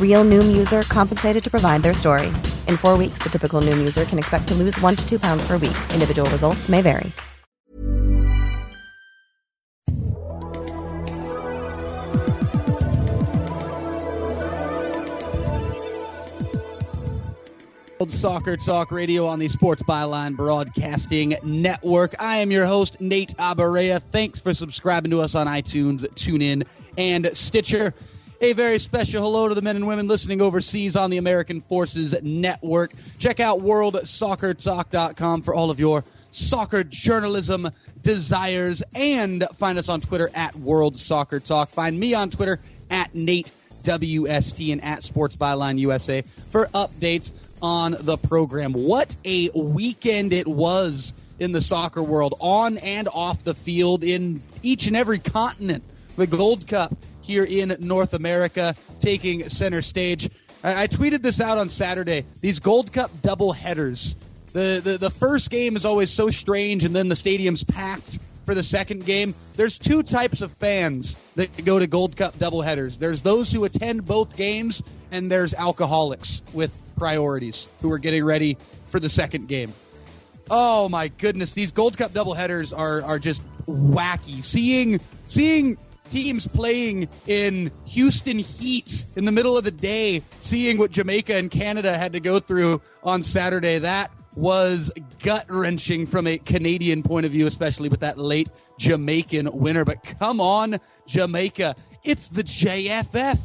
Real Noom user compensated to provide their story. In four weeks, the typical Noom user can expect to lose one to two pounds per week. Individual results may vary. Soccer Talk Radio on the Sports Byline Broadcasting Network. I am your host, Nate Abaurrea. Thanks for subscribing to us on iTunes, TuneIn, and Stitcher. A very special hello to the men and women listening overseas on the American Forces Network. Check out worldsoccertalk.com for all of your soccer journalism desires and find us on Twitter at World Soccer Talk. Find me on Twitter at Nate WST and at Sports Byline USA for updates on the program. What a weekend it was in the soccer world, on and off the field, in each and every continent. The Gold Cup here in North America taking center stage. I, I tweeted this out on Saturday. These Gold Cup double headers. The, the, the first game is always so strange, and then the stadium's packed for the second game. There's two types of fans that go to Gold Cup doubleheaders. There's those who attend both games, and there's alcoholics with priorities who are getting ready for the second game. Oh my goodness, these Gold Cup doubleheaders are are just wacky. Seeing seeing teams playing in Houston heat in the middle of the day, seeing what Jamaica and Canada had to go through on Saturday, that was gut wrenching from a Canadian point of view, especially with that late Jamaican winner. But come on, Jamaica. It's the JFF.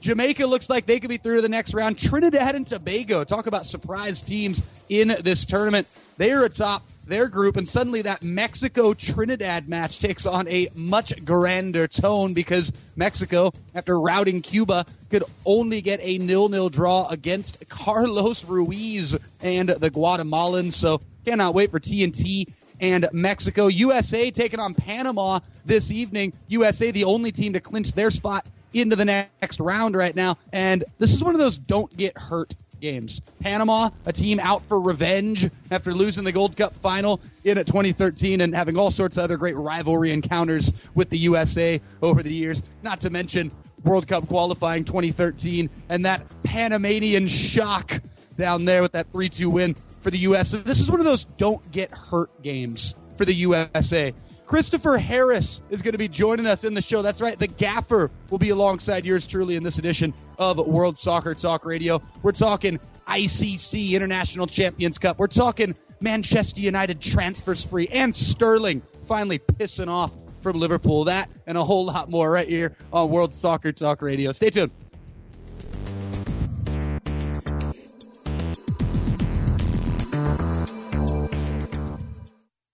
Jamaica looks like they could be through to the next round. Trinidad and Tobago, talk about surprise teams in this tournament. They are atop their group, and suddenly that Mexico Trinidad match takes on a much grander tone because Mexico, after routing Cuba, could only get a nil nil draw against Carlos Ruiz and the Guatemalans. So cannot wait for TNT and Mexico. USA taking on Panama this evening. USA, the only team to clinch their spot into the next round right now. And this is one of those don't get hurt games. Panama, a team out for revenge after losing the Gold Cup final in at 2013 and having all sorts of other great rivalry encounters with the USA over the years. Not to mention World Cup qualifying 2013 and that Panamanian shock down there with that 3 2 win for the US. So this is one of those don't get hurt games for the USA. Christopher Harris is going to be joining us in the show. That's right. The gaffer will be alongside yours truly in this edition of World Soccer Talk Radio. We're talking ICC International Champions Cup. We're talking Manchester United transfer spree and Sterling finally pissing off from Liverpool. That and a whole lot more right here on World Soccer Talk Radio. Stay tuned.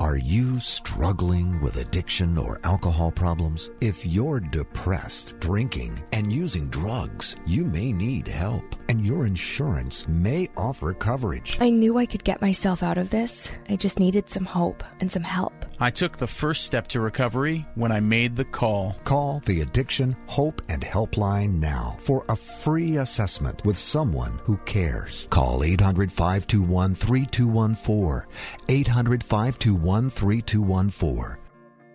Are you struggling with addiction or alcohol problems? If you're depressed, drinking, and using drugs, you may need help, and your insurance may offer coverage. I knew I could get myself out of this. I just needed some hope and some help. I took the first step to recovery when I made the call. Call the Addiction Hope and Helpline now for a free assessment with someone who cares. Call 800 521 3214. 800 521 3214.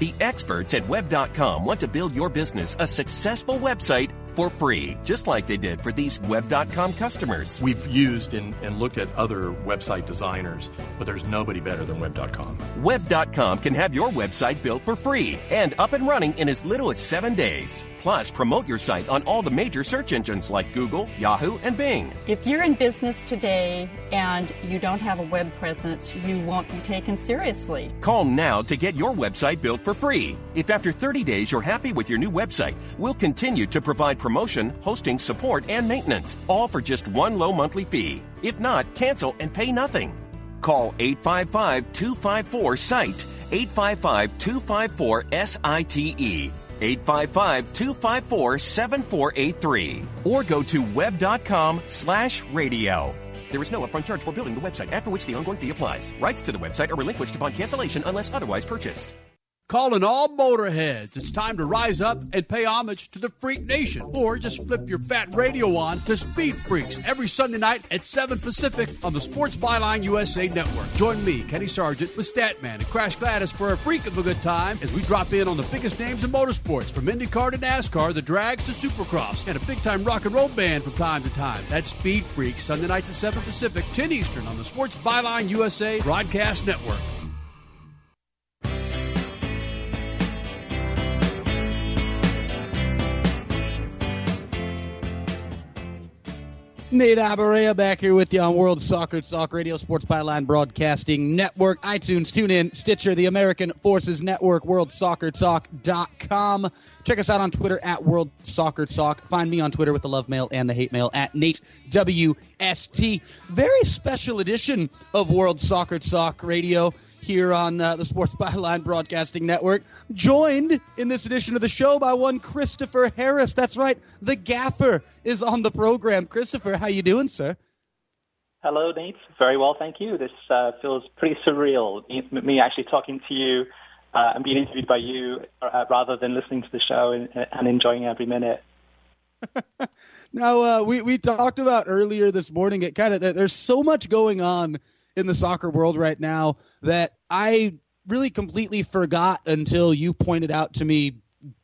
The experts at web.com want to build your business a successful website for free, just like they did for these web.com customers. We've used and, and, looked at other website designers, but there's nobody better than web.com. Web.com can have your website built for free and up and running in as little as seven days. Plus, promote your site on all the major search engines like Google, Yahoo, and Bing. If you're in business today and you don't have a web presence, you won't be taken seriously. Call now to get your website built for free. If after 30 days you're happy with your new website, we'll continue to provide promotion, hosting, support, and maintenance, all for just one low monthly fee. If not, cancel and pay nothing. Call 855 254 SITE, 855 254 SITE. 855 254 7483 or go to web.com slash radio. There is no upfront charge for building the website, after which the ongoing fee applies. Rights to the website are relinquished upon cancellation unless otherwise purchased. Calling all motorheads. It's time to rise up and pay homage to the Freak Nation. Or just flip your fat radio on to Speed Freaks every Sunday night at 7 Pacific on the Sports Byline USA Network. Join me, Kenny Sargent, with Statman and Crash Gladys for a freak of a good time as we drop in on the biggest names in motorsports from IndyCar to NASCAR, the drags to Supercross, and a big time rock and roll band from time to time. That's Speed Freaks, Sunday nights at 7 Pacific, 10 Eastern on the Sports Byline USA Broadcast Network. Nate Abaurrea back here with you on World Soccer Talk Radio, Sports Byline Broadcasting Network, iTunes, TuneIn, Stitcher, the American Forces Network, WorldSoccerTalk.com. Check us out on Twitter at World Soccer Talk. Find me on Twitter with the love mail and the hate mail at Nate WST. Very special edition of World Soccer Talk Radio here on uh, the Sports Byline Broadcasting Network. Joined in this edition of the show by one Christopher Harris. That's right, the Gaffer is on the program. Christopher, how you doing, sir? Hello, Nate. Very well, thank you. This uh, feels pretty surreal. Me actually talking to you uh, and being interviewed by you uh, rather than listening to the show and, and enjoying every minute. now, uh, we, we talked about earlier this morning, it kind of, there's so much going on in the soccer world right now that I really completely forgot until you pointed out to me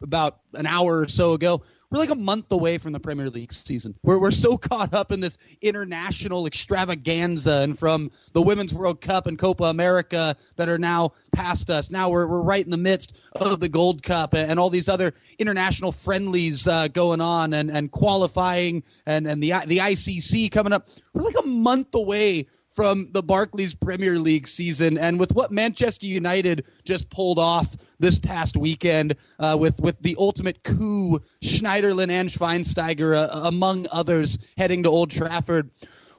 about an hour or so ago. We're like a month away from the Premier League season. We're, we're so caught up in this international extravaganza and from the Women's World Cup and Copa America that are now past us. Now we're, we're right in the midst of the Gold Cup and, and all these other international friendlies uh, going on and, and qualifying and, and the, the ICC coming up. We're like a month away from the Barclays Premier League season, and with what Manchester United just pulled off this past weekend uh, with with the ultimate coup, Schneiderlin and Schweinsteiger, uh, among others, heading to Old Trafford.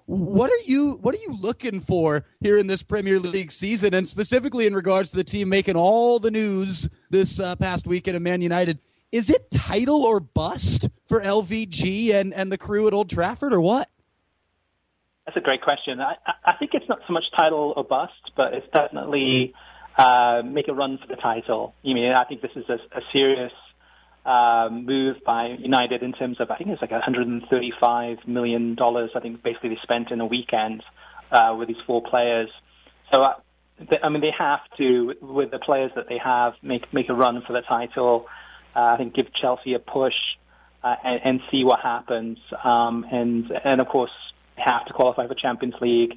What are you What are you looking for here in this Premier League season, and specifically in regards to the team making all the news this uh, past weekend of Man United? Is it title or bust for LVG and and the crew at Old Trafford, or what? That's a great question. I, I think it's not so much title or bust, but it's definitely uh, make a run for the title. You mean I think this is a, a serious um, move by United in terms of I think it's like 135 million dollars. I think basically they spent in a weekend uh, with these four players. So uh, they, I mean they have to with the players that they have make make a run for the title. Uh, I think give Chelsea a push uh, and, and see what happens. Um, and and of course have to qualify for Champions League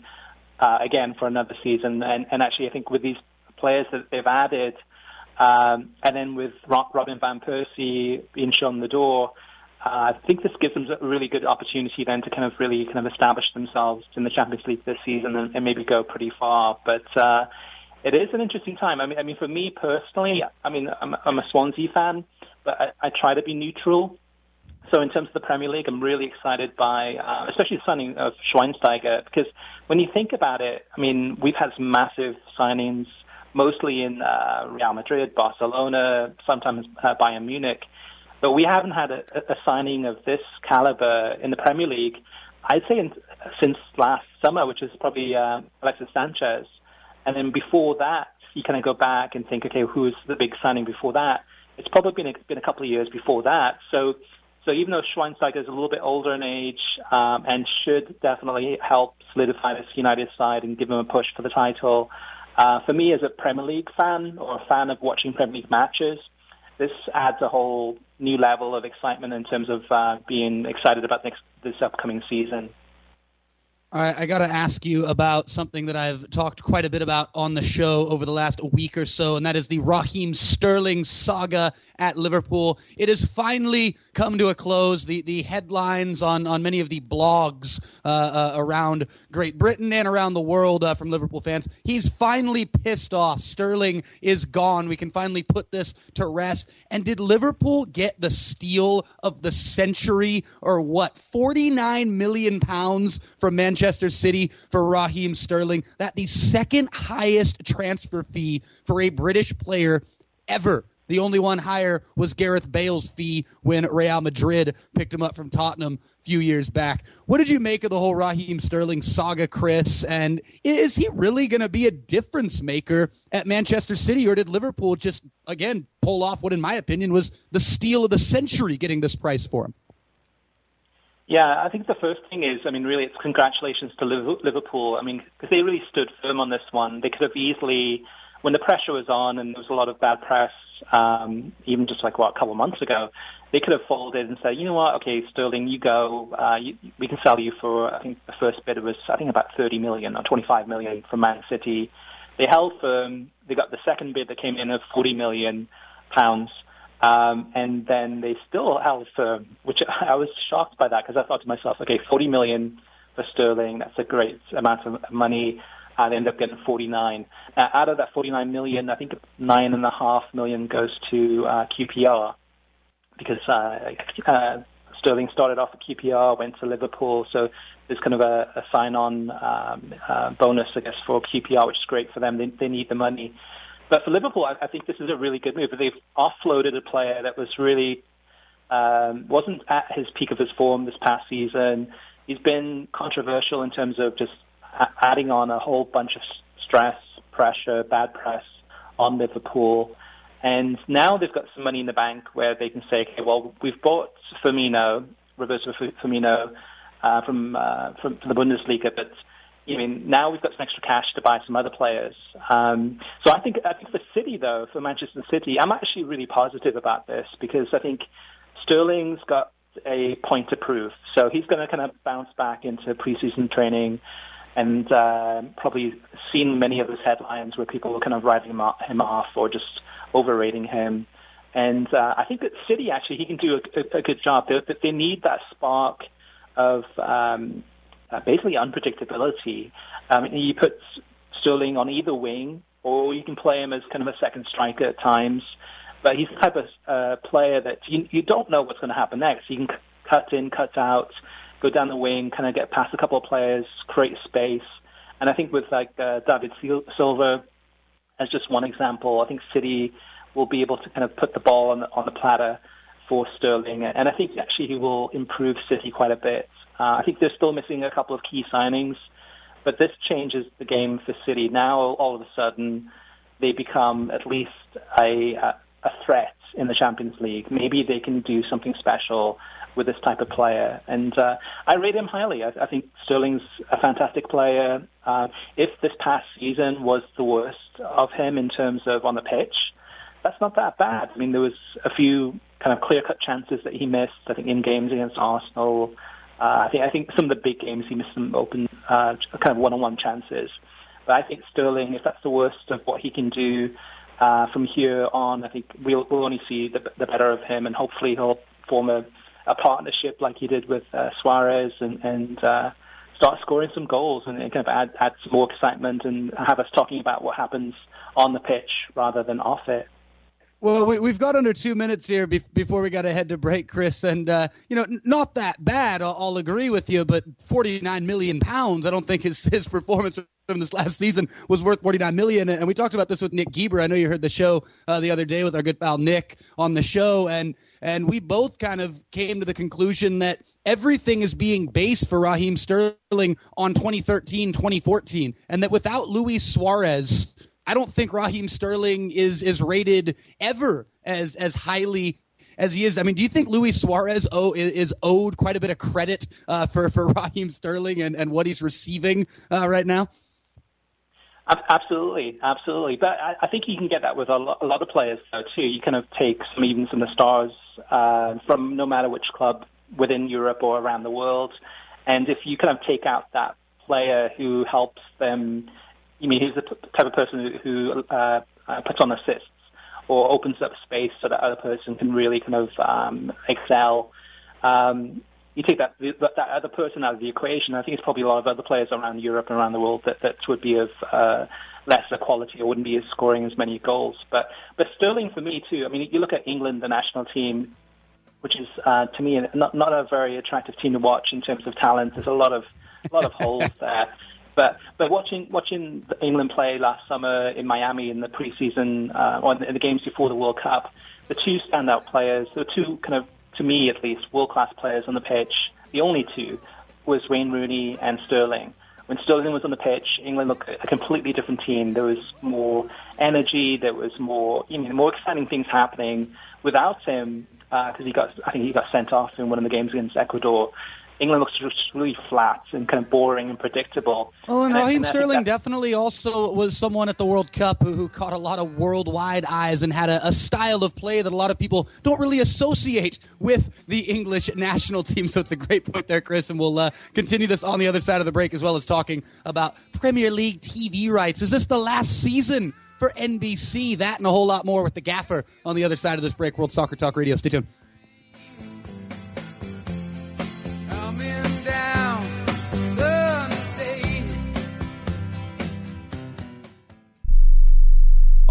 uh, again for another season. And, and actually, I think with these players that they've added, um, and then with Robin van Persie being shown the door, uh, I think this gives them a really good opportunity then to kind of really kind of establish themselves in the Champions League this season and, and maybe go pretty far. But uh, it is an interesting time. I mean, I mean, for me personally, I mean, I'm, I'm a Swansea fan, but I, I try to be neutral. So in terms of the Premier League, I'm really excited by, uh, especially the signing of Schweinsteiger, because when you think about it, I mean, we've had some massive signings, mostly in uh, Real Madrid, Barcelona, sometimes uh, Bayern Munich, but we haven't had a, a signing of this caliber in the Premier League. I'd say in, since last summer, which is probably uh, Alexis Sanchez, and then before that, you kind of go back and think, okay, who's the big signing before that? It's probably been a, been a couple of years before that. So so even though Schweinsteiger is a little bit older in age um, and should definitely help solidify this United side and give them a push for the title, uh, for me as a Premier League fan or a fan of watching Premier League matches, this adds a whole new level of excitement in terms of uh, being excited about next, this upcoming season. All right, I got to ask you about something that I've talked quite a bit about on the show over the last week or so, and that is the Raheem Sterling saga at Liverpool. It has finally come to a close. The the headlines on, on many of the blogs uh, uh, around Great Britain and around the world uh, from Liverpool fans. He's finally pissed off. Sterling is gone. We can finally put this to rest. And did Liverpool get the steal of the century or what? Forty nine million pounds from Manchester City for Raheem Sterling. That the second highest transfer fee for a British player ever the only one higher was Gareth Bale's fee when Real Madrid picked him up from Tottenham a few years back. What did you make of the whole Raheem Sterling saga, Chris? And is he really going to be a difference maker at Manchester City, or did Liverpool just, again, pull off what, in my opinion, was the steal of the century getting this price for him? Yeah, I think the first thing is, I mean, really, it's congratulations to Liverpool. I mean, because they really stood firm on this one. They could have easily, when the pressure was on and there was a lot of bad press, um, even just like what a couple of months ago, they could have folded and said, you know what, okay, Sterling, you go. Uh, you, we can sell you for I think the first bid was I think about 30 million or 25 million from Man City. They held firm. They got the second bid that came in of 40 million pounds. Um, and then they still held firm, which I was shocked by that because I thought to myself, okay, 40 million for Sterling, that's a great amount of money and end up getting 49. Uh, out of that 49 million, I think nine and a half million goes to uh, QPR because uh, uh, Sterling started off at QPR, went to Liverpool, so there's kind of a, a sign-on um, uh, bonus, I guess, for QPR, which is great for them. They, they need the money. But for Liverpool, I, I think this is a really good move. They've offloaded a player that was really um, wasn't at his peak of his form this past season. He's been controversial in terms of just adding on a whole bunch of stress, pressure, bad press on Liverpool. And now they've got some money in the bank where they can say, okay, well, we've bought Firmino, Roberto Firmino, uh, from, uh, from from the Bundesliga, but I mean now we've got some extra cash to buy some other players. Um, so I think I think for City though, for Manchester City, I'm actually really positive about this because I think Sterling's got a point to prove. So he's going to kind of bounce back into preseason training and uh, probably seen many of those headlines where people were kind of writing him off or just overrating him. And uh, I think that City actually he can do a, a, good job. They, they need that spark of um, uh, basically unpredictability. Um, you put Sterling on either wing, or you can play him as kind of a second striker at times. But he's the type of uh, player that you, you don't know what's going to happen next. He can cut in, cut out go down the wing, kind of get past a couple of players, create space. And I think with like uh, David Silva as just one example, I think City will be able to kind of put the ball on the, on the platter for Sterling, and I think actually he will improve City quite a bit. Uh, I think they're still missing a couple of key signings, but this changes the game for City. Now all of a sudden they become at least a a threat in the Champions League. Maybe they can do something special with this type of player. And uh, I rate him highly. I, I think Sterling's a fantastic player. Uh, if this past season was the worst of him in terms of on the pitch, that's not that bad. I mean, there was a few kind of clear-cut chances that he missed. I think in games against Arsenal. Uh, I think I think some of the big games he missed some open uh, kind of one-on-one chances. But I think Sterling, if that's the worst of what he can do uh, from here on, I think we'll, we'll only see the, the better of him, and hopefully he'll form a a partnership like he did with uh, Suarez and, and uh, start scoring some goals and kind of add, add some more excitement and have us talking about what happens on the pitch rather than off it. Well, we, have got under two minutes here be- before we got to head to break, Chris. And, uh, you know, n- not that bad, I'll, I'll, agree with you, but 49 million pounds, I don't think his, his performance from this last season was worth 49 million. And we talked about this with Nick Geber. I know you heard the show uh, the other day with our good pal Nick on the show. And, and we both kind of came to the conclusion that everything is being based for Raheem Sterling on 2013, 2014. And that without Luis Suarez, I don't think Raheem Sterling is is rated ever as as highly as he is. I mean, do you think Luis Suarez oh, is, owed quite a bit of credit uh, for for Raheem Sterling and, and what he's receiving uh, right now? Absolutely, absolutely. But I, think you can get that with a lot, a lot, of players though too. You kind of take some even some of the stars uh, from no matter which club within Europe or around the world, and if you kind of take out that player who helps them you mean he's the type of person who uh, uh, puts on assists or opens up space so that other person can really kind of um, excel. Um, you take that that other person out of the equation. I think it's probably a lot of other players around Europe and around the world that that would be of uh, lesser quality or wouldn't be scoring as many goals. But but Sterling for me too. I mean, you look at England, the national team, which is uh, to me not not a very attractive team to watch in terms of talent. There's a lot of a lot of holes there. But but watching watching England play last summer in Miami in the preseason uh, or in the games before the World Cup, the two standout players, the two kind of to me at least world class players on the pitch, the only two was Wayne Rooney and Sterling. When Sterling was on the pitch, England looked a completely different team. There was more energy. There was more, you know, more exciting things happening. Without him, because uh, he got, I think he got sent off in one of the games against Ecuador. England looks just really flat and kind of boring and predictable. Oh, and, and Raheem Sterling definitely also was someone at the World Cup who, who caught a lot of worldwide eyes and had a, a, style of play that a lot of people don't really associate with the English national team. So it's a great point there, Chris, and we'll uh, continue this on the other side of the break as well as talking about Premier League TV rights. Is this the last season? For NBC, that and a whole lot more with the gaffer on the other side of this break. World Soccer Talk Radio. Stay tuned.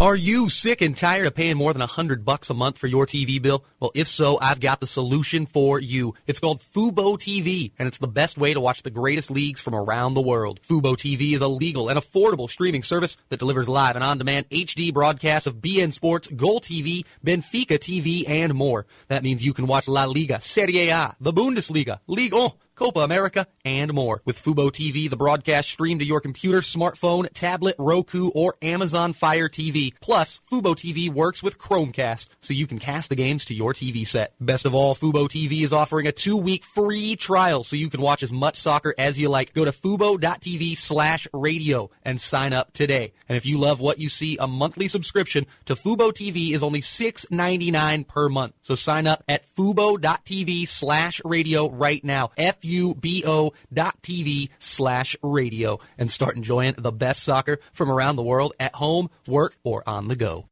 Are you sick and tired of paying more than a hundred bucks a month for your TV bill? Well, if so, I've got the solution for you. It's called Fubo TV, and it's the best way to watch the greatest leagues from around the world. Fubo TV is a legal and affordable streaming service that delivers live and on-demand HD broadcasts of beIN Sports, Goal TV, Benfica TV, and more. That means you can watch La Liga, Serie A, the Bundesliga, Ligue 1, Copa America, and more. With Fubo TV, the broadcast streamed to your computer, smartphone, tablet, Roku, or Amazon Fire TV. Plus, Fubo TV works with Chromecast, so you can cast the games to your TV set. Best of all, Fubo TV is offering a two-week free trial, so you can watch as much soccer as you like. Go to fubo.tv slash radio and sign up today. And if you love what you see, a monthly subscription to Fubo TV is only $6.99 per month. So sign up at fubo.tv slash radio right now. F fubo dot tv slash radio and start enjoying the best soccer from around the world at home, work, or on the go.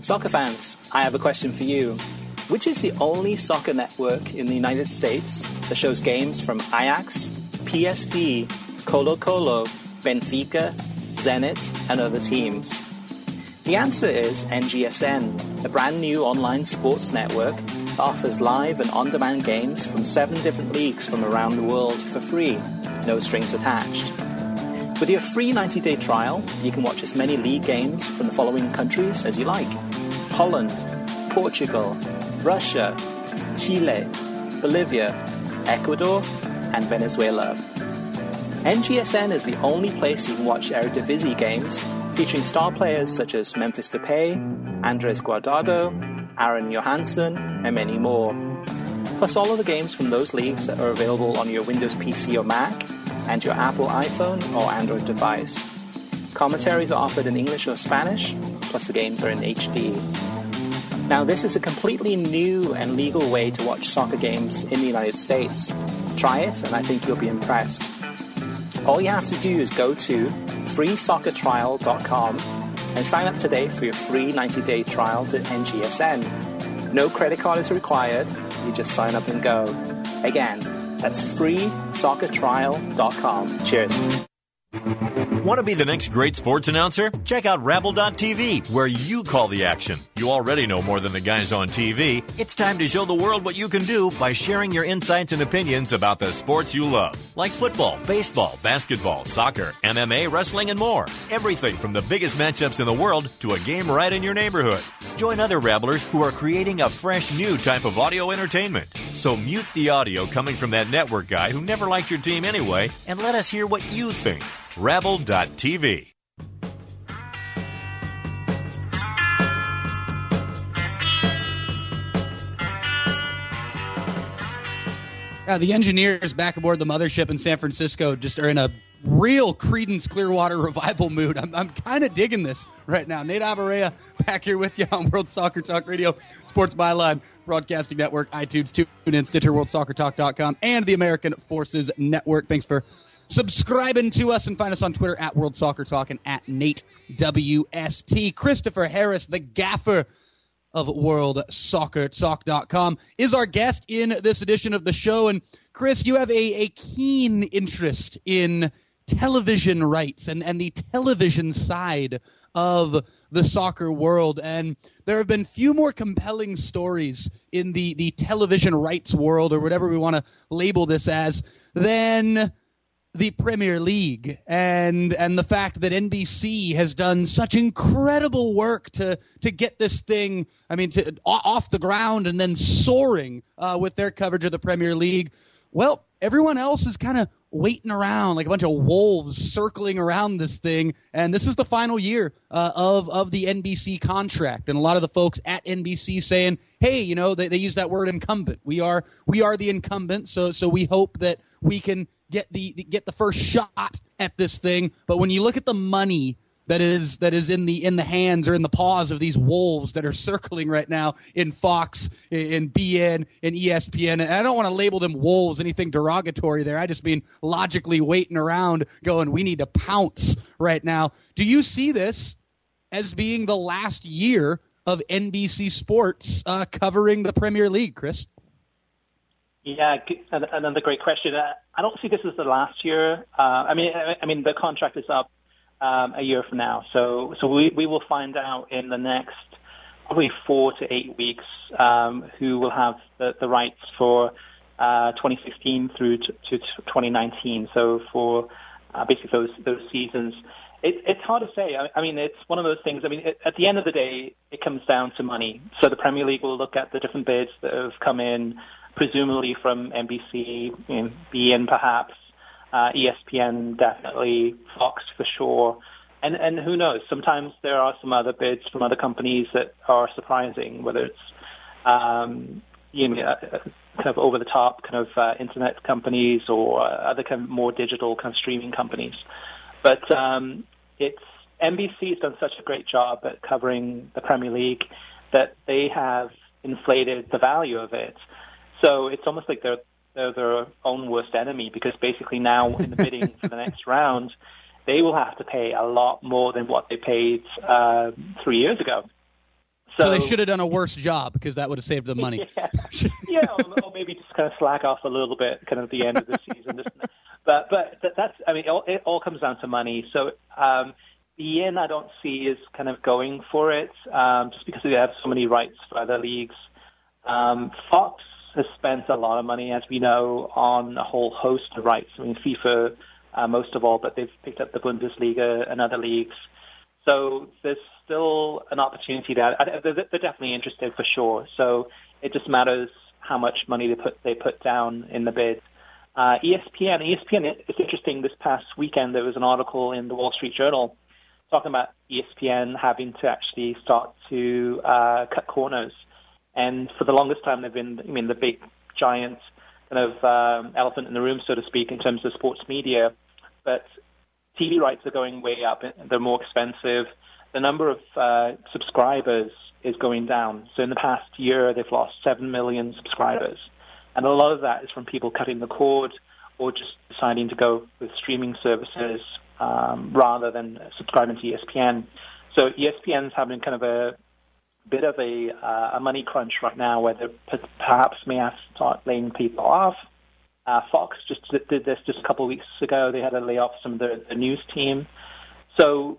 Soccer fans, I have a question for you. Which is the only soccer network in the United States that shows games from Ajax, PSV, Colo Colo, Benfica, Zenit, and other teams? The answer is NGSN, a brand new online sports network that offers live and on demand games from seven different leagues from around the world for free, no strings attached. With your free 90 day trial, you can watch as many league games from the following countries as you like Holland, Portugal, Russia, Chile, Bolivia, Ecuador, and Venezuela. NGSN is the only place you can watch Eredivisie games featuring star players such as Memphis Depay, Andres Guardado, Aron Jóhannsson, and many more. Plus all of the games from those leagues that are available on your Windows PC or Mac, and your Apple iPhone or Android device. Commentaries are offered in English or Spanish, plus the games are in HD. Now, this is a completely new and legal way to watch soccer games in the United States. Try it, and I think you'll be impressed. All you have to do is go to freesoccertrial.com and sign up today for your free 90-day trial to NGSN. No credit card is required. You just sign up and go. Again, That's freesoccertrial.com. Cheers. Want to be the next great sports announcer? Check out Rabble.tv, where you call the action. You already know more than the guys on TV. It's time to show the world what you can do by sharing your insights and opinions about the sports you love, like football, baseball, basketball, soccer, MMA, wrestling, and more. Everything from the biggest matchups in the world to a game right in your neighborhood. Join other Rabblers who are creating a fresh new type of audio entertainment. So mute the audio coming from that network guy who never liked your team anyway, and let us hear what you think. Rabble.tv. Yeah, the engineers back aboard the mothership in San Francisco just are in a real Creedence Clearwater revival mood. I'm, I'm kind of digging this right now. Nate Abaurrea back here with you on World Soccer Talk Radio, Sports Byline, Broadcasting Network, iTunes, TuneIn, Stitcher, WorldSoccerTalk.com, and the American Forces Network. Thanks for subscribing to us and find us on Twitter at World Soccer Talk and at Nate WST. Christopher Harris, the gaffer of World Soccer Talk.com, is our guest in this edition of the show. And Chris, you have a, a keen interest in television rights and, and the television side of the soccer world. And there have been few more compelling stories in the, the television rights world, or whatever we want to label this as, than the Premier League and and the fact that NBC has done such incredible work to to get this thing I mean to off the ground and then soaring uh, with their coverage of the Premier League. Well, everyone else is kind of waiting around like a bunch of wolves circling around this thing. And this is the final year uh, of of the NBC contract. And a lot of the folks at NBC saying hey you know they, they use that word incumbent. We are we are the incumbent. So so we hope that we can get the get the first shot at this thing. But when you look at the money that is that is in the in the hands or in the paws of these wolves that are circling right now in Fox, in beIN, in ESPN. And I don't want to label them wolves, anything derogatory there. I just mean logically waiting around, going, we need to pounce right now. Do you see this as being the last year of NBC Sports uh, covering the Premier League, Chris? Yeah, another great question. Uh, I don't see this as the last year. Uh, I mean, I mean, the contract is up um, a year from now, so so we we will find out in the next probably four to eight weeks um, who will have the, the rights for uh, 2016 through to, to 2019. So for uh, basically those those seasons. It, it's hard to say. I, I mean, it's one of those things. I mean, it, at the end of the day, it comes down to money. So the Premier League will look at the different bids that have come in presumably from NBC, and beIN perhaps, uh, ESPN definitely, Fox for sure. And, and who knows? Sometimes there are some other bids from other companies that are surprising, whether it's um, you know, uh, kind of over the top kind of uh, internet companies or uh, other kind of more digital kind of streaming companies. But um, it's NBC has done such a great job at covering the Premier League that they have inflated the value of it. So it's almost like they're they're their own worst enemy because basically now in the bidding for the next round, they will have to pay a lot more than what they paid uh, three years ago. So, so, they should have done a worse job because that would have saved them money. Yeah, yeah or, or, maybe just kind of slack off a little bit, kind of at the end of the season. but but that's I mean, it all, it all comes down to money. So um, beIN I don't see is kind of going for it um, just because they have so many rights for other leagues. Um, Fox has spent a lot of money, as we know, on a whole host of rights. I mean, FIFA uh, most of all, but they've picked up the Bundesliga and other leagues. So there's still an opportunity there. They're, they're definitely interested for sure. So it just matters how much money they put they put down in the bid. Uh, ESPN, ESPN. It's interesting. This past weekend, there was an article in the Wall Street Journal talking about ESPN having to actually start to uh, cut corners and for the longest time, they've been, I mean, the big giant kind of um, elephant in the room, so to speak, in terms of sports media. But TV rights are going way up. They're more expensive. The number of uh, subscribers is going down. So in the past year, they've lost 7 million subscribers. And a lot of that is from people cutting the cord or just deciding to go with streaming services um, rather than subscribing to ESPN. So ESPN's having kind of a bit of a, uh, a money crunch right now where perhaps may have to start laying people off. Uh, Fox just did this just a couple of weeks ago. They had to lay off some of the, the news team. So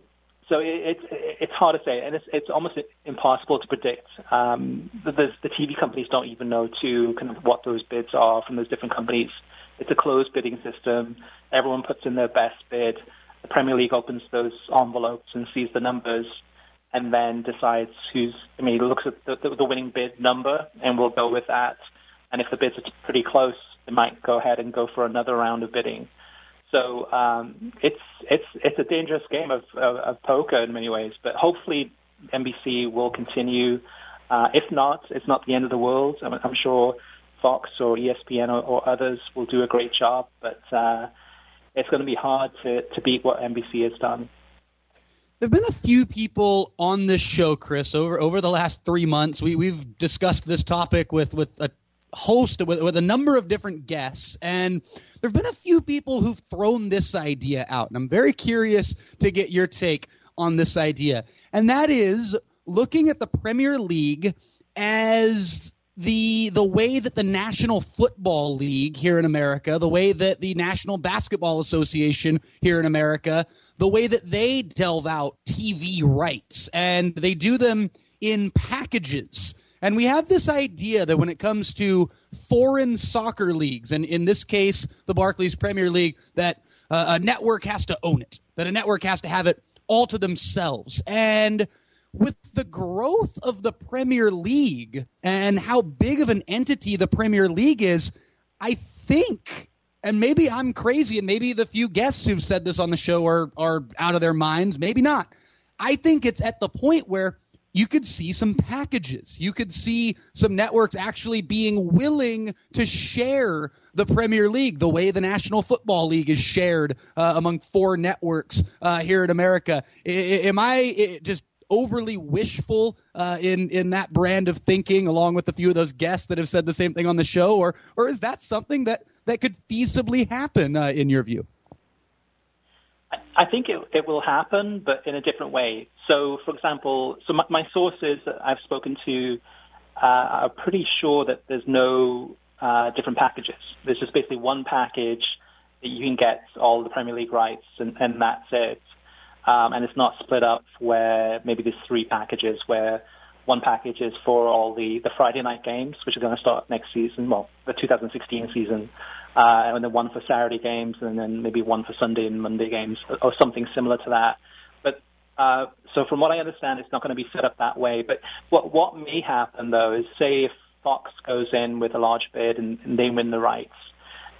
so it, it's it's hard to say, and it's it's almost impossible to predict. Um, the, the TV companies don't even know to kind of what those bids are from those different companies. It's a closed bidding system. Everyone puts in their best bid. The Premier League opens those envelopes and sees the numbers, and then decides who's. I mean, he looks at the, the, the winning bid number, and will go with that. And if the bids are pretty close, they might go ahead and go for another round of bidding. So um, it's it's it's a dangerous game of, of, of poker in many ways. But hopefully NBC will continue. Uh, if not, it's not the end of the world. I'm, I'm sure Fox or ESPN or, or, others will do a great job, but uh, it's going to be hard to, to beat what NBC has done. There have been a few people on this show, Chris, over over the last three months. We we've discussed this topic with with a host with, with a number of different guests and there have been a few people who've thrown this idea out and i'm very curious to get your take on this idea and that is looking at the premier league as the the way that the National Football League here in America, the way that the National Basketball Association here in America, the way that they delve out TV rights and they do them in packages and we have this idea that when it comes to foreign soccer leagues, and in this case, the Barclays Premier League, that uh, a network has to own it, that a network has to have it all to themselves. And with the growth of the Premier League and how big of an entity the Premier League is, I think, and maybe I'm crazy, and maybe the few guests who've said this on the show are, are out of their minds, maybe not. I think it's at the point where you could see some packages. You could see some networks actually being willing to share the Premier League the way the National Football League is shared uh, among four networks uh, here in America. I, am I just overly wishful uh, in in that brand of thinking, along with a few of those guests that have said the same thing on the show, or or is that something that that could feasibly happen uh, in your view? I think it, it will happen, but in a different way. So, for example, so my, my sources that I've spoken to uh, are pretty sure that there's no uh, different packages. There's just basically one package that you can get all the Premier League rights, and, and that's it. Um, and it's not split up where maybe there's three packages where one package is for all the, the Friday night games, which are going to start next season, well, the 2016 season, uh, and then one for Saturday games, and then maybe one for Sunday and Monday games, or something similar to that. But uh, so, from what I understand, it's not going to be set up that way. But what what may happen though is, say, if Fox goes in with a large bid and, and they win the rights,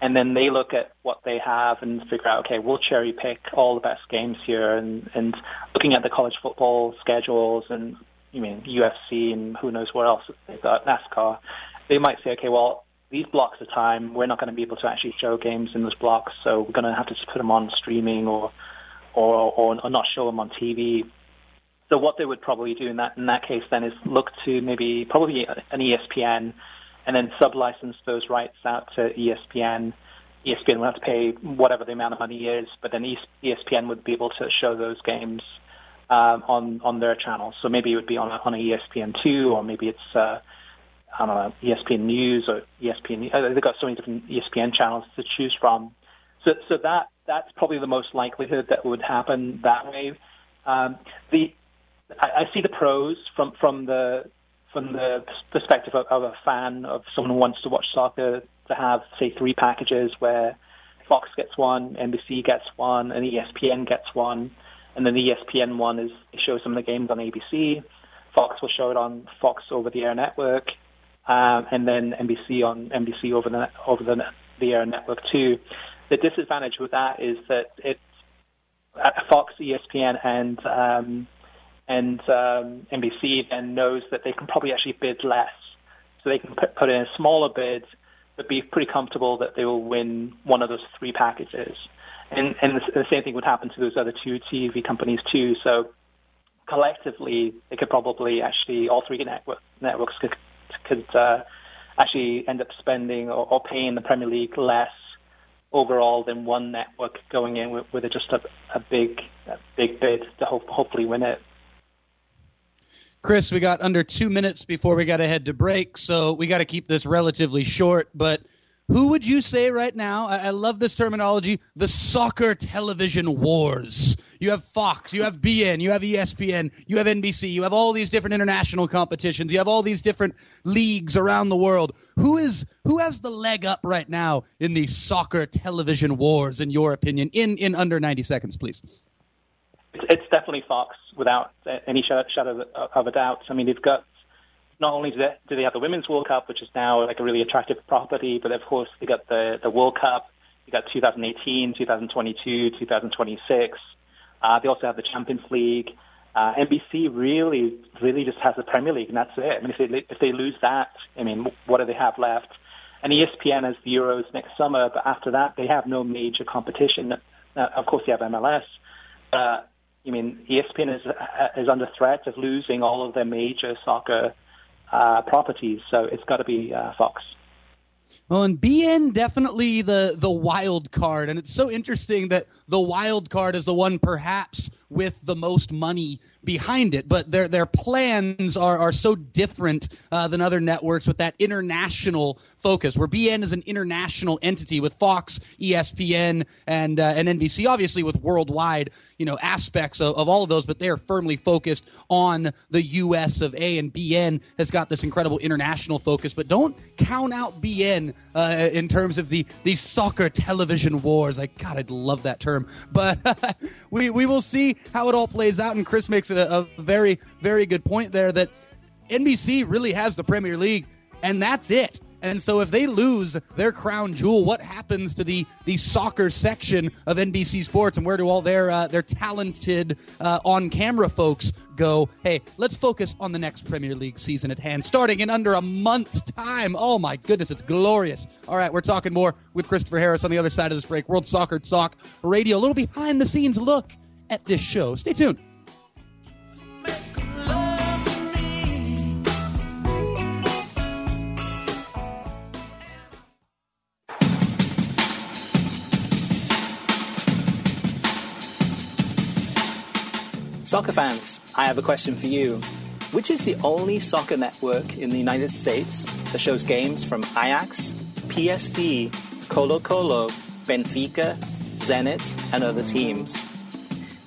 and then they look at what they have and figure out, okay, we'll cherry pick all the best games here, and and looking at the college football schedules and you mean UFC and who knows where else they've got NASCAR, they might say, okay, well, these blocks of time, we're not going to be able to actually show games in those blocks, so we're going to have to just put them on streaming or, or, or, or not show them on TV. So what they would probably do in that in that case then is look to maybe probably an ESPN, and then sub-license those rights out to ESPN. ESPN would have to pay whatever the amount of money is, but then ESPN would be able to show those games um, on on their channels. So maybe it would be on a, on a ESPN two, or maybe it's uh, I don't know, ESPN News or ESPN. Uh, they've got so many different ESPN channels to choose from. So, so that that's probably the most likelihood that would happen that way. Um, the I, I see the pros from from the from the perspective of, of a fan of someone who wants to watch soccer to have say three packages where Fox gets one, NBC gets one, and ESPN gets one, and then the ESPN one is it shows some of the games on ABC. Fox will show it on Fox over the air network, um, and then NBC on NBC over the over the the air network too. The disadvantage with that is that it's uh, Fox, ESPN, and um, and um, NBC then knows that they can probably actually bid less, so they can put, put in a smaller bid, but be pretty comfortable that they will win one of those three packages. And, and the, the same thing would happen to those other two TV companies too. So collectively, they could probably actually all three network, networks could could uh, actually end up spending or, or paying the Premier League less overall than one network going in with, with just a, a big a big bid to hope, hopefully win it. Chris, we got under two minutes before we got to head to break, so we got to keep this relatively short. But who would you say right now? I, I, love this terminology the soccer television wars. You have Fox, you have beIN, you have ESPN, you have NBC, you have all these different international competitions, you have all these different leagues around the world. Who is who has the leg up right now in the soccer television wars, in your opinion? In in under ninety seconds, please. It's definitely Fox, without any shadow of a doubt. I mean, they've got not only do they, do they have the Women's World Cup, which is now like a really attractive property, but of course they got the the World Cup. You got 2018, 2022, 2026. Uh, they also have the Champions League. Uh, NBC really, really just has the Premier League, and that's it. I mean, if they if they lose that, I mean, what do they have left? And ESPN has the Euros next summer, but after that, they have no major competition. Uh, of course, they have MLS. I mean, ESPN is is under threat of losing all of their major soccer uh, properties. So it's got to be uh, Fox. Well, and beIN definitely the the wild card, and it's so interesting that the wild card is the one perhaps with the most money behind it. But their their plans are are so different uh, than other networks with that international focus. Where beIN is an international entity with Fox, ESPN, and uh, and NBC, obviously with worldwide you know aspects of, of all of those, but they are firmly focused on the U.S. of A. And beIN has got this incredible international focus. But don't count out beIN uh, in terms of the the soccer television wars. Like God, I'd love that term. But we we will see how it all plays out. And Chris makes a, a very, very good point there that NBC really has the Premier League, and that's it. And so if they lose their crown jewel, what happens to the the soccer section of NBC Sports, and where do all their uh, their talented uh, on camera folks go? Hey, let's focus on the next Premier League season at hand, starting in under a month's time. Oh my goodness, it's glorious! All right, we're talking more with Christopher Harris on the other side of this break. World Soccer Talk Radio, a little behind the scenes look at this show. Stay tuned. Soccer fans, I have a question for you. Which is the only soccer network in the United States that shows games from Ajax, PSV, Colo Colo, Benfica, Zenit, and other teams?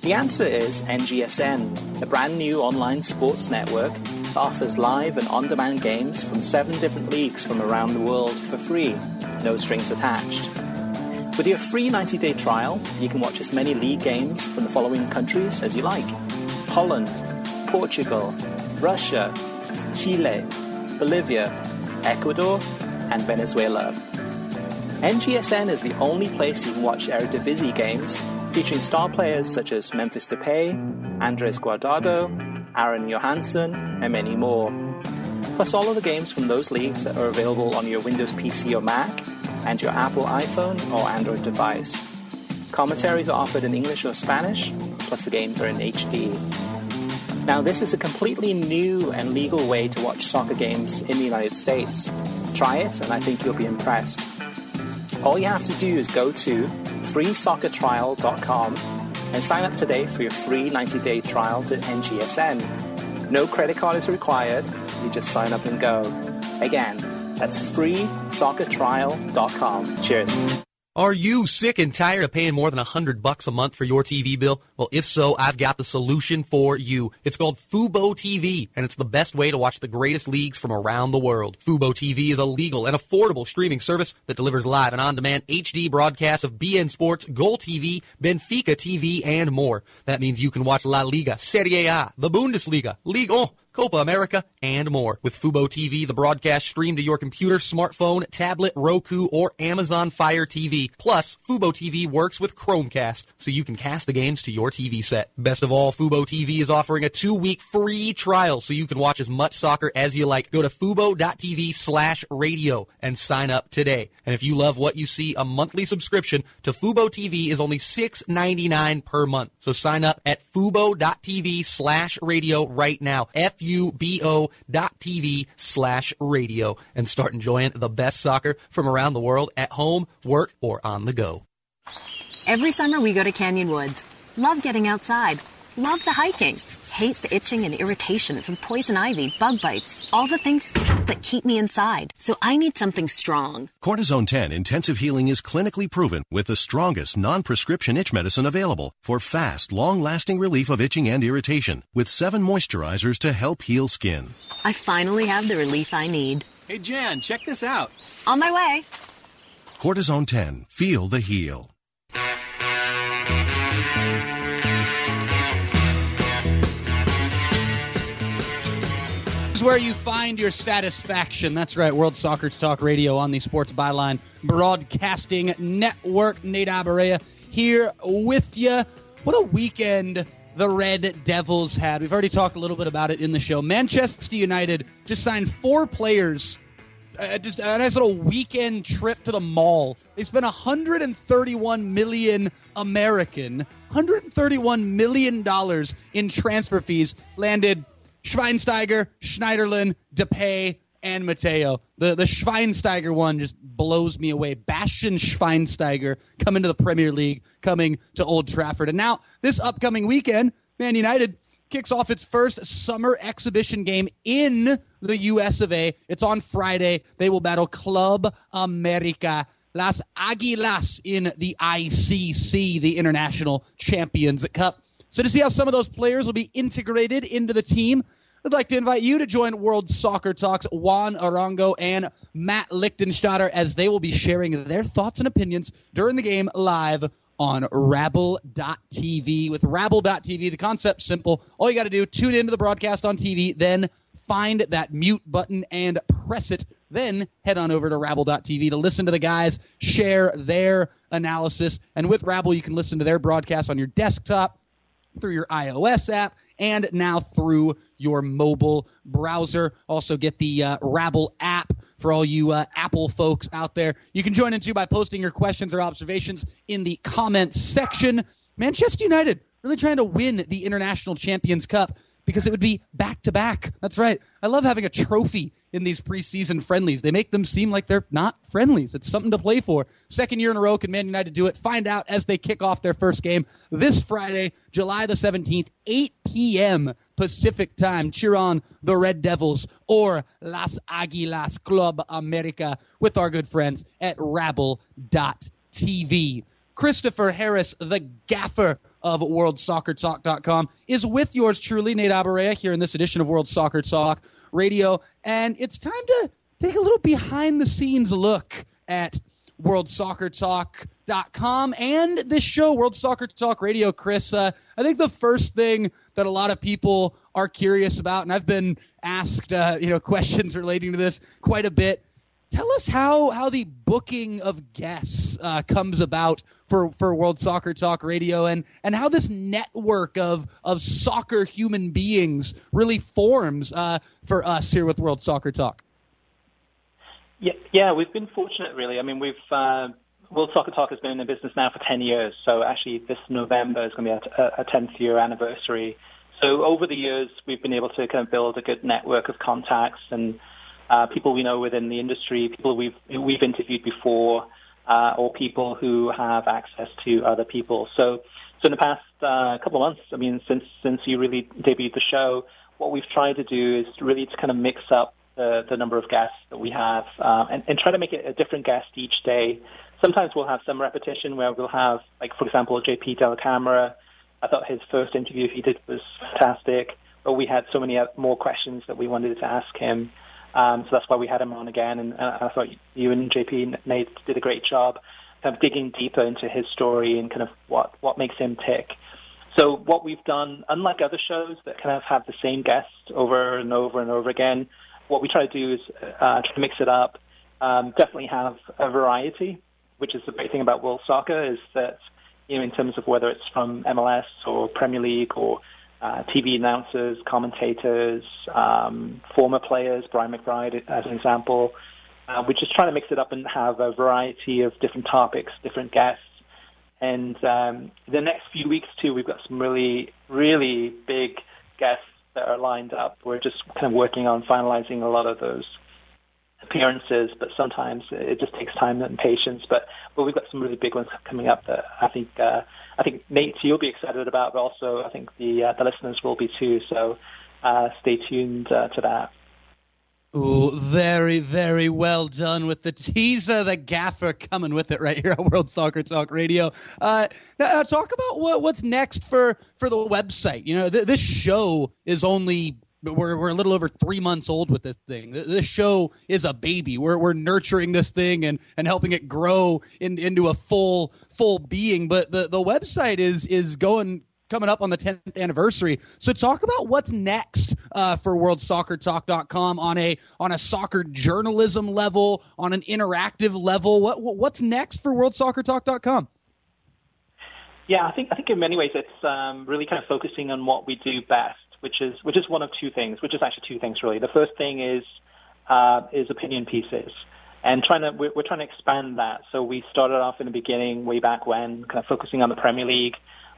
The answer is NGSN, a brand new online sports network that offers live and on demand games from seven different leagues from around the world for free, no strings attached. With your free 90 day trial, you can watch as many league games from the following countries as you like Holland, Portugal, Russia, Chile, Bolivia, Ecuador, and Venezuela. NGSN is the only place you can watch Eredivisie games featuring star players such as Memphis Depay, Andres Guardado, Aron Jóhannsson, and many more. Plus, all of the games from those leagues that are available on your Windows PC or Mac and your Apple iPhone or Android device. Commentaries are offered in English or Spanish, plus the games are in HD. Now, this is a completely new and legal way to watch soccer games in the United States. Try it, and I think you'll be impressed. All you have to do is go to freesoccertrial.com and sign up today for your free 90-day trial to NGSN. No credit card is required. You just sign up and go. Again, that's freesoccertrial.com. Cheers. Are you sick and tired of paying more than a hundred bucks a month for your TV bill? Well, if so, I've got the solution for you. It's called Fubo TV, and it's the best way to watch the greatest leagues from around the world. Fubo TV is a legal and affordable streaming service that delivers live and on-demand HD broadcasts of beIN Sports, Goal TV, Benfica TV, and more. That means you can watch La Liga, Serie A, the Bundesliga, Ligue 1, Copa America, and more. With Fubo TV, the broadcast streamed to your computer, smartphone, tablet, Roku, or Amazon Fire TV. Plus, Fubo TV works with Chromecast, so you can cast the games to your TV set. Best of all, Fubo TV is offering a two-week free trial, so you can watch as much soccer as you like. Go to fubo.tv slash radio and sign up today. And if you love what you see, a monthly subscription to Fubo TV is only $6.99 per month. So sign up at fubo.tv slash radio right now. F F-U-B-O dot TV slash radio and start enjoying the best soccer from around the world at home, work, or on the go. Every summer we go to Canyon Woods. Love getting outside. Love the hiking hate the itching and irritation from poison ivy, bug bites, all the things that keep me inside. So I need something strong. Cortizone 10 Intensive Healing is clinically proven with the strongest non-prescription itch medicine available for fast, long-lasting relief of itching and irritation with seven moisturizers to help heal skin. I finally have the relief I need. Hey Jan, check this out. On my way. Cortizone 10. Feel the heal. Where you find your satisfaction. That's right, World Soccer Talk Radio on the Sports Byline Broadcasting Network. Nate Abaurrea here with you. What a weekend the Red Devils had. We've already talked a little bit about it in the show. Manchester United just signed four players. Uh, just a nice little weekend trip to the mall. They spent 131 million American, 131 million dollars in transfer fees. Landed Schweinsteiger, Schneiderlin, Depay, and Matteo. The the Schweinsteiger one just blows me away. Bastian Schweinsteiger coming to the Premier League, coming to Old Trafford. And now, this upcoming weekend, Man United kicks off its first summer exhibition game in the US of A. It's on Friday. They will battle Club America. Las Aguilas in the ICC, the International Champions Cup. So, to see how some of those players will be integrated into the team, I'd like to invite you to join World Soccer Talks Juan Arango and Matt Lichtenstadter as they will be sharing their thoughts and opinions during the game live on Rabble.tv. With Rabble.tv, the concept's simple. All you got to do, tune into the broadcast on TV, then find that mute button and press it. Then head on over to Rabble.tv to listen to the guys share their analysis. And with Rabble, you can listen to their broadcast on your desktop, through your iOS app, and now through your mobile browser. Also, get the uh, Rabble app for all you uh, Apple folks out there. You can join in too by posting your questions or observations in the comments section. Manchester United really trying to win the International Champions Cup because it would be back to back. That's right. I love having a trophy in these preseason friendlies. They make them seem like they're not friendlies. It's something to play for. Second year in a row, can Man United do it? Find out as they kick off their first game this Friday, July the 17th, 8 p.m. Pacific time. Cheer on the Red Devils or Las Aguilas Club America with our good friends at Rabble.tv. Christopher Harris, the gaffer of WorldSoccerTalk.com, is with yours truly, Nate Abaurrea, here in this edition of World Soccer Talk Radio. And it's time to take a little behind the scenes look at WorldSoccerTalk.com and this show, World Soccer Talk Radio. Chris, uh, I think the first thing that a lot of people are curious about, and I've been asked, uh, you know, questions relating to this quite a bit. Tell us how how the booking of guests uh, comes about for, for World Soccer Talk Radio, and and how this network of of soccer human beings really forms uh, for us here with World Soccer Talk. Yeah, yeah, we've been fortunate, really. I mean, we've uh, World Soccer Talk has been in business now for ten years, so actually this November is going to be a tenth year anniversary. So over the years, we've been able to kind of build a good network of contacts and uh, people we know within the industry, people we've we've interviewed before, uh, or people who have access to other people. So, so in the past uh, couple of months, I mean, since since you really debuted the show, what we've tried to do is really to kind of mix up the, the number of guests that we have, uh, and, and try to make it a different guest each day. Sometimes we'll have some repetition where we'll have, like for example, JP Dellacamera. I thought his first interview he did was fantastic, but we had so many more questions that we wanted to ask him. Um, so that's why we had him on again. And I thought you and JP Nate did a great job kind of digging deeper into his story and kind of what, what makes him tick. So what we've done, unlike other shows that kind of have the same guest over and over and over again, what we try to do is uh, try to mix it up. Um, definitely have a variety, which is the great thing about World Soccer is that you know in terms of whether it's from MLS or Premier League or uh, TV announcers, commentators, um, former players, Brian McBride as an example. Uh, we're just trying to mix it up and have a variety of different topics, different guests. And um, the next few weeks, too, we've got some really, really big guests that are lined up. We're just kind of working on finalizing a lot of those. Appearances, but sometimes it just takes time and patience. But but we've got some really big ones coming up that I think uh, I think Nate you'll be excited about, but also I think the uh, the listeners will be too. So uh, stay tuned uh, to that. Ooh, very, very well done with the teaser, the gaffer coming with it right here on World Soccer Talk Radio. Uh, now, now talk about what, what's next for, for the website. You know, th- this show is only we're we're a little over three months old with this thing. This show is a baby. We're we're nurturing this thing and and helping it grow in, into a full full being. But the the website is is going coming up on the 10th anniversary. So talk about what's next uh, for worldsoccertalk.com on a on a soccer journalism level, on an interactive level. What what's next for worldsoccertalk.com? Yeah, I think I think in many ways it's um, really kind of focusing on what we do best, which is which is one of two things, which is actually two things really. The first thing is uh, is opinion pieces and trying to we're, we're, trying to expand that. So we started off in the beginning, way back when, kind of focusing on the Premier League,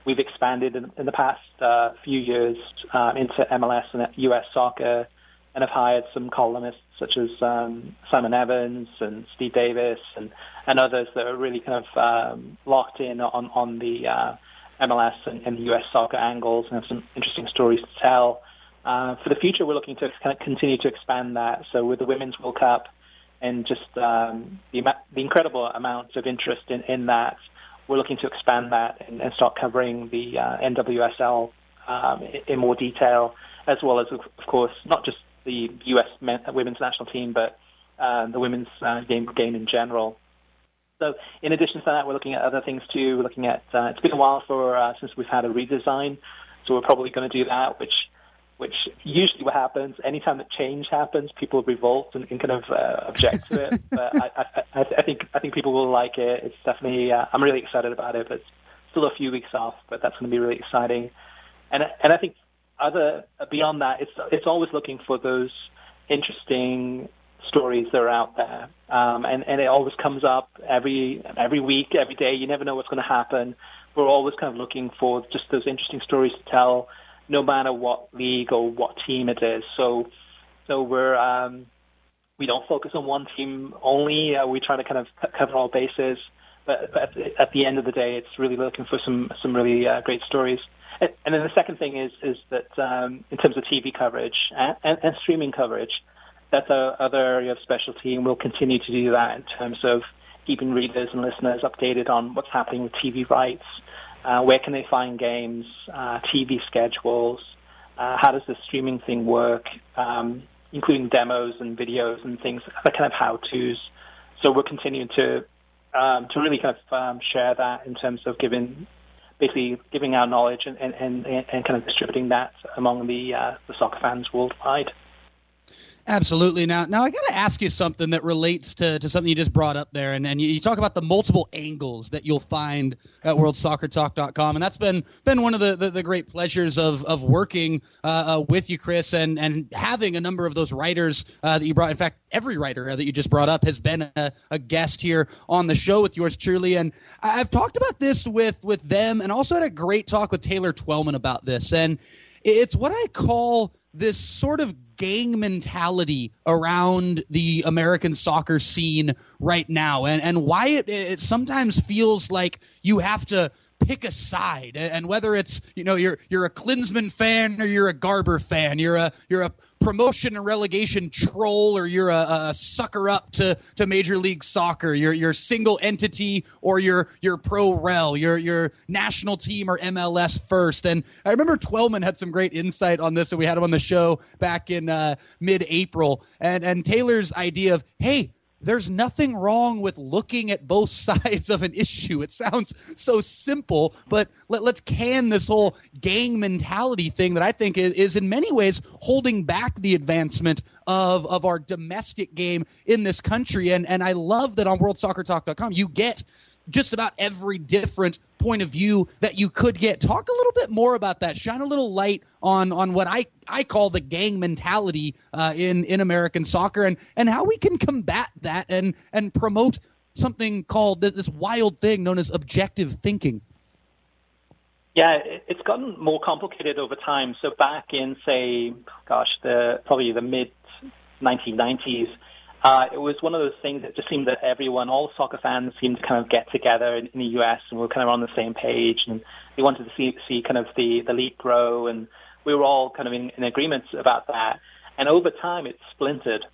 We've expanded in, in the past uh, few years uh, into MLS and US soccer, and have hired some columnists such as um, Simon Evans and Steve Davis and, and others that are really kind of um, locked in on on the uh, MLS and, and the US soccer angles and have some interesting stories to tell. Uh, for the future, we're looking to kind of continue to expand that. So with the Women's World Cup and just um, the, the incredible amount of interest in, in that, we're looking to expand that and, and start covering the uh, NWSL um, in more detail, as well as, of course, not just the U.S. Men, women's national team, but uh, the women's uh, game game in general. So, in addition to that, we're looking at other things too. We're looking at uh, it's been a while for uh, since we've had a redesign, so we're probably going to do that, which which usually what happens anytime that change happens, people revolt and, and kind of uh, object to it. but I, I, I think I think people will like it. It's definitely uh, I'm really excited about it. But it's still a few weeks off, but that's going to be really exciting. And and I think other beyond that, it's it's always looking for those interesting stories that are out there, um, and and it always comes up every every week, every day. You never know what's going to happen. We're always kind of looking for just those interesting stories to tell no matter what league or what team it is. So, so we're um, we don't focus on one team only. Uh, we try to kind of cover all bases. But, but at, the, end of the day, it's really looking for some some really uh, great stories. And, and then the second thing is is that um, in terms of TV coverage and, and, and streaming coverage, that's a other area of specialty, and we'll continue to do that in terms of keeping readers and listeners updated on what's happening with TV rights uh, where can they find games? Uh, TV schedules? Uh, how does the streaming thing work? Um, including demos and videos and things, the kind of how-tos. So we're continuing to um, to really kind of um, share that in terms of giving basically giving our knowledge and, and, and, and kind of distributing that among the uh, the soccer fans worldwide. Absolutely. Now, now I got to ask you something that relates to, to something you just brought up there, and, and you, you, talk about the multiple angles that you'll find at WorldSoccerTalk.com, and that's been been one of the, the, the great pleasures of of working uh, uh, with you, Chris, and and having a number of those writers uh, that you brought. In fact, every writer that you just brought up has been a, a guest here on the show with yours truly, and I've talked about this with with them, and also had a great talk with Taylor Twellman about this, and it's what I call this sort of gang mentality around the American soccer scene right now. And, and why it, it sometimes feels like you have to pick a side. And whether it's you know you're you're a Klinsmann fan or you're a Garber fan you're a you're a promotion and relegation troll or you're a, a, sucker up to, to Major League Soccer, you're, you're single entity or you're, you're pro rel, you're, you're national team or MLS first. And I remember Twellman had some great insight on this and we had him on the show back in uh, mid April. And, and Taylor's idea of, hey, there's nothing wrong with looking at both sides of an issue. It sounds so simple, but let, us can this whole gang mentality thing that I think is, is in many ways holding back the advancement of, of our domestic game in this country. And, and I love that on worldsoccertalk.com you get just about every different point of view that you could get. Talk a little bit more about that. Shine a little light on on what I I call the gang mentality uh, in in American soccer and and how we can combat that and and promote something called this wild thing known as objective thinking. Yeah, it's gotten more complicated over time. So back in say, gosh, the probably the mid 1990s, uh, it was one of those things that just seemed that everyone, all soccer fans, seemed to kind of get together in, in the U.S. and we were kind of on the same page, and they wanted to see see kind of the the league grow, and we were all kind of in, in agreement about that. And over time, it splintered.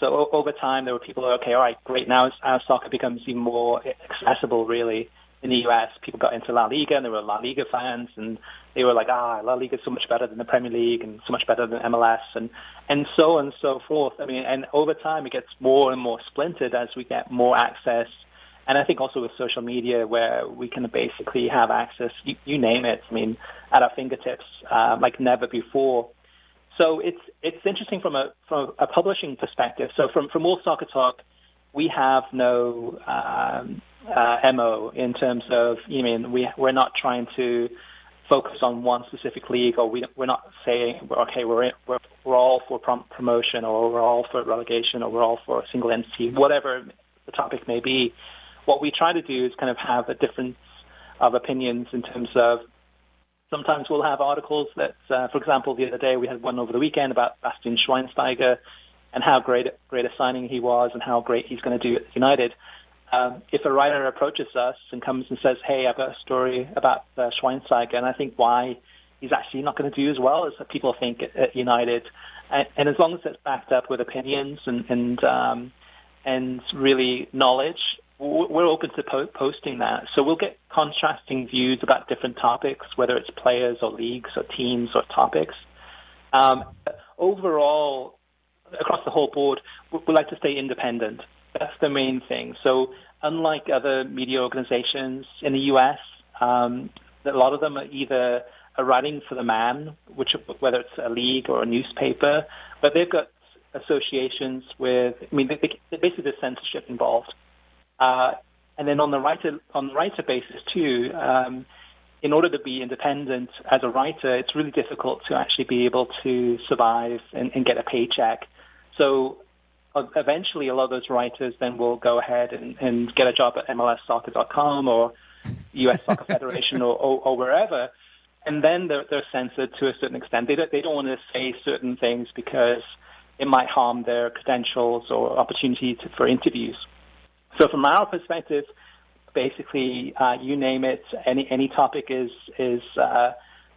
So o- over time, there were people who were, okay, all right, great, now our soccer becomes even more accessible, really in the US, people got into La Liga and they were La Liga fans and they were like, ah, La Liga is so much better than the Premier League and so much better than MLS and, and so on and so forth. I mean, and over time it gets more and more splintered as we get more access. And I think also with social media where we can basically have access, you, you name it, I mean, at our fingertips, uh, like never before. So it's, it's interesting from a, from a publishing perspective. So from, from World Soccer Talk, we have no, um, uh, mo in terms of you mean we we're not trying to focus on one specific league or we we're not saying okay we're in, we're we're all for prom- promotion or we're all for relegation or we're all for a single entity whatever the topic may be. What we try to do is kind of have a difference of opinions in terms of sometimes we'll have articles that uh, for example the other day we had one over the weekend about Bastian Schweinsteiger and how great great a signing he was and how great he's going to do at United um, if a writer approaches us and comes and says, "Hey, I've got a story about uh, Schweinsteiger," and I think why he's actually not going to do as well as people think at, at United, and, and, as long as it's backed up with opinions and and um, and really knowledge, we're open to po- posting that. So we'll get contrasting views about different topics, whether it's players or leagues or teams or topics. Um, overall, across the whole board, we like to stay independent. That's the main thing. So unlike other media organizations in the U.S., um, a lot of them are either are writing for the man, which whether it's a league or a newspaper, but they've got associations with. I mean, they, they, basically there's censorship involved. Uh, and then on the writer on the writer basis too, um, in order to be independent as a writer, it's really difficult to actually be able to survive and, and get a paycheck. So eventually a lot of those writers then will go ahead and, and get a job at MLSsoccer.com or U.S. Soccer Federation or, or, or, wherever, and then they're, they're censored to a certain extent. They don't, they don't want to say certain things because it might harm their credentials or opportunity to, for interviews. So from our perspective, basically, uh, you name it, any any topic is is uh,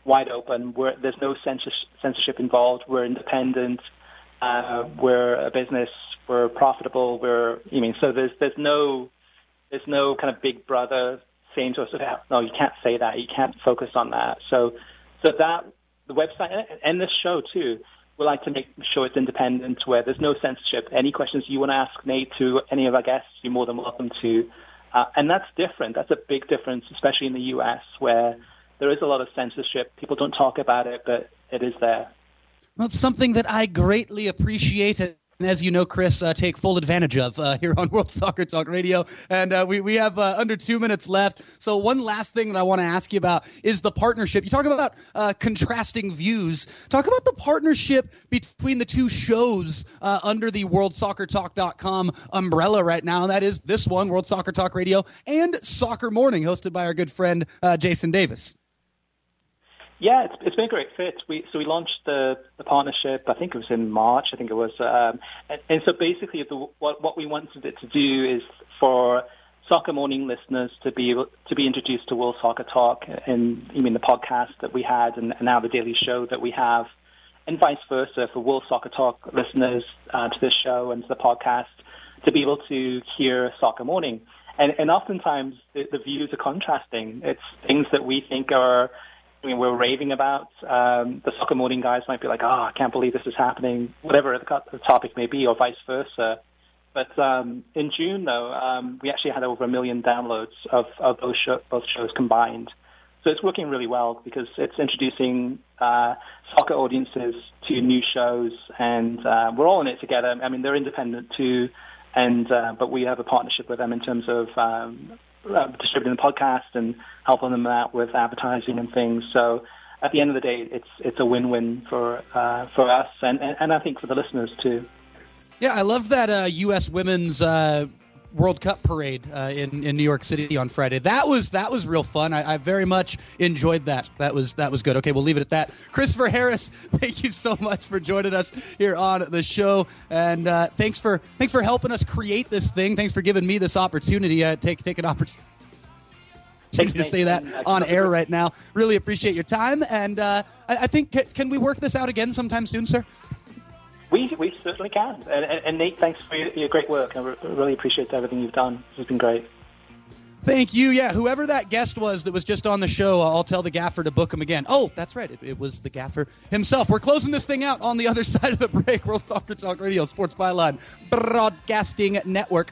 wide open. We're, there's no censorship involved. We're independent. Uh, we're a business. We're profitable. We're, you mean, so there's there's no there's no kind of big brother saying to us, no, you can't say that. You can't focus on that. So so that the website and this show too. We like to make sure it's independent, where there's no censorship. Any questions you want to ask Nate to any of our guests, you're more than welcome to. Uh, and that's different. That's a big difference, especially in the U.S., where there is a lot of censorship. People don't talk about it, but it is there. Well, it's something that I greatly appreciate. And as you know, Chris, uh, take full advantage of uh, here on World Soccer Talk Radio. And uh, we, we have uh, under two minutes left. So, one last thing that I want to ask you about is the partnership. You talk about uh, contrasting views. Talk about the partnership between the two shows uh, under the WorldSoccerTalk.com umbrella right now. That is this one, World Soccer Talk Radio, and Soccer Morning, hosted by our good friend Jason Davis. Yeah, it's, it's been a great fit. We so we launched the the partnership. I think it was in March. I think it was, um, and, and so basically, the, what what we wanted it to do is for soccer morning listeners to be able to be introduced to World Soccer Talk, and you mean the podcast that we had, and, and now the daily show that we have, and vice versa for World Soccer Talk listeners uh, to this show and to the podcast to be able to hear Soccer Morning. And, and oftentimes the, the views are contrasting. It's things that we think are I mean, we're raving about. Um, the soccer morning guys might be like, "Oh, I can't believe this is happening," whatever the topic may be, or vice versa. But um, in June, though, um, we actually had over a million downloads of, of those show, both shows combined. So it's working really well because it's introducing uh, soccer audiences to new shows, and uh, we're all in it together. I mean, they're independent too, and uh, but we have a partnership with them in terms of um, uh, distributing the podcast and helping them out with advertising and things. So at the end of the day, it's it's a win-win for uh, for us and, and, and I think for the listeners too. Yeah, I love that uh, U.S. women's uh, World Cup parade uh, in in New York City on Friday. That was that was real fun. I, I, very much enjoyed that. That was that was good. Okay, we'll leave it at that. Christopher Harris, thank you so much for joining us here on the show, and uh, thanks for thanks for helping us create this thing. Thanks for giving me this opportunity. Uh, take take an opportunity. to say that on air right now. Really appreciate your time, and uh, I, I think can we work this out again sometime soon, sir? We, we certainly can. And, and, and Nate, thanks for your, your great work. I re- really appreciate everything you've done. It's been great. Thank you. Yeah, whoever that guest was that was just on the show, I'll tell the gaffer to book him again. Oh, that's right. It, it, was the gaffer himself. We're closing this thing out on the other side of the break. World Soccer Talk Radio, Sports Byline Broadcasting Network.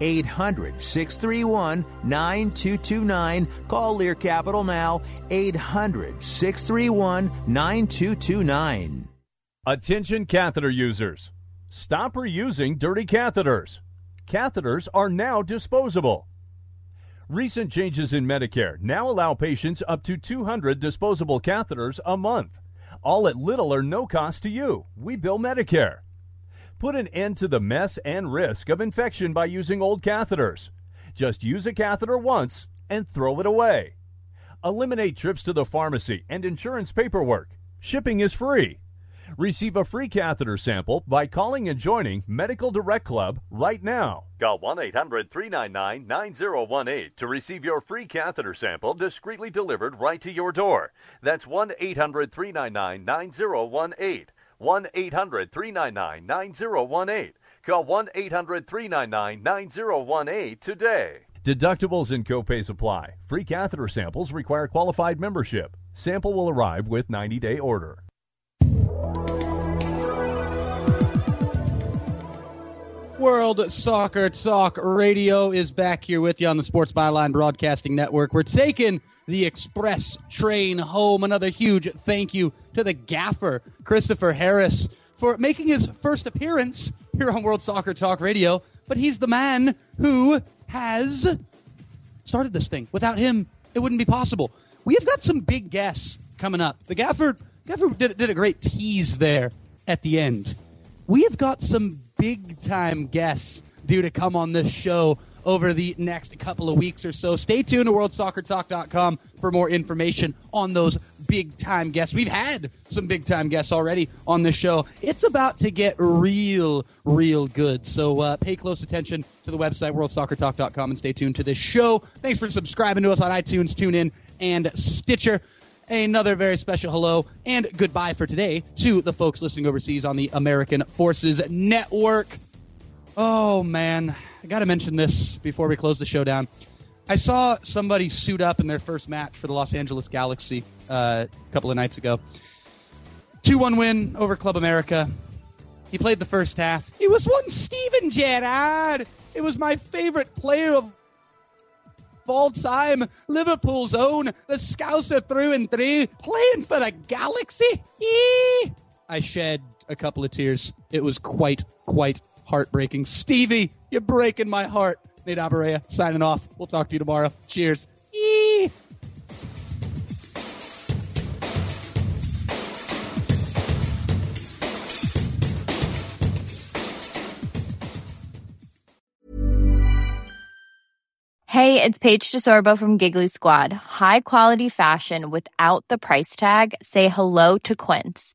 800 631 9229. Call Lear Capital now. 800 631 9229. Attention catheter users. Stop reusing dirty catheters. Catheters are now disposable. Recent changes in Medicare now allow patients up to 200 disposable catheters a month, all at little or no cost to you. We bill Medicare. Put an end to the mess and risk of infection by using old catheters. Just use a catheter once and throw it away. Eliminate trips to the pharmacy and insurance paperwork. Shipping is free. Receive a free catheter sample by calling and joining Medical Direct Club right now. Call 1 800 399 9018 to receive your free catheter sample discreetly delivered right to your door. That's 1 800 399 9018. 1 800 399 9018. Call 1 800 399 9018 today. Deductibles and copays apply. Free catheter samples require qualified membership. Sample will arrive with 90 day order. World Soccer Talk Radio is back here with you on the Sports Byline Broadcasting Network. We're taking the express train home. Another huge thank you to the gaffer, Christopher Harris, for making his first appearance here on World Soccer Talk Radio. But he's the man who has started this thing. Without him, it wouldn't be possible. We have got some big guests coming up. The gaffer, gaffer did, did a great tease there at the end. We have got some big time guests due to come on this show over the next couple of weeks or so. Stay tuned to worldsoccertalk.com for more information on those big time guests. We've had some big time guests already on the show. It's about to get real, real good. So uh, pay close attention to the website, worldsoccertalk.com, and stay tuned to this show. Thanks for subscribing to us on iTunes, TuneIn, and Stitcher. Another very special hello and goodbye for today to the folks listening overseas on the American Forces Network. Oh man, I got to mention this before we close the show down. I saw somebody suit up in their first match for the Los Angeles Galaxy uh, a couple of nights ago. 2 1 win over Club America. He played the first half. It was one Steven Gerrard. It was my favorite player of all time. Liverpool's own. The Scouser through and through. Playing for the Galaxy. Eee! I shed a couple of tears. It was quite, quite heartbreaking. Stevie, you're breaking my heart. Nate Abaurrea signing off. We'll talk to you tomorrow. Cheers. Eee! Hey, it's Paige DeSorbo from Giggly Squad. High quality fashion without the price tag. Say hello to Quince.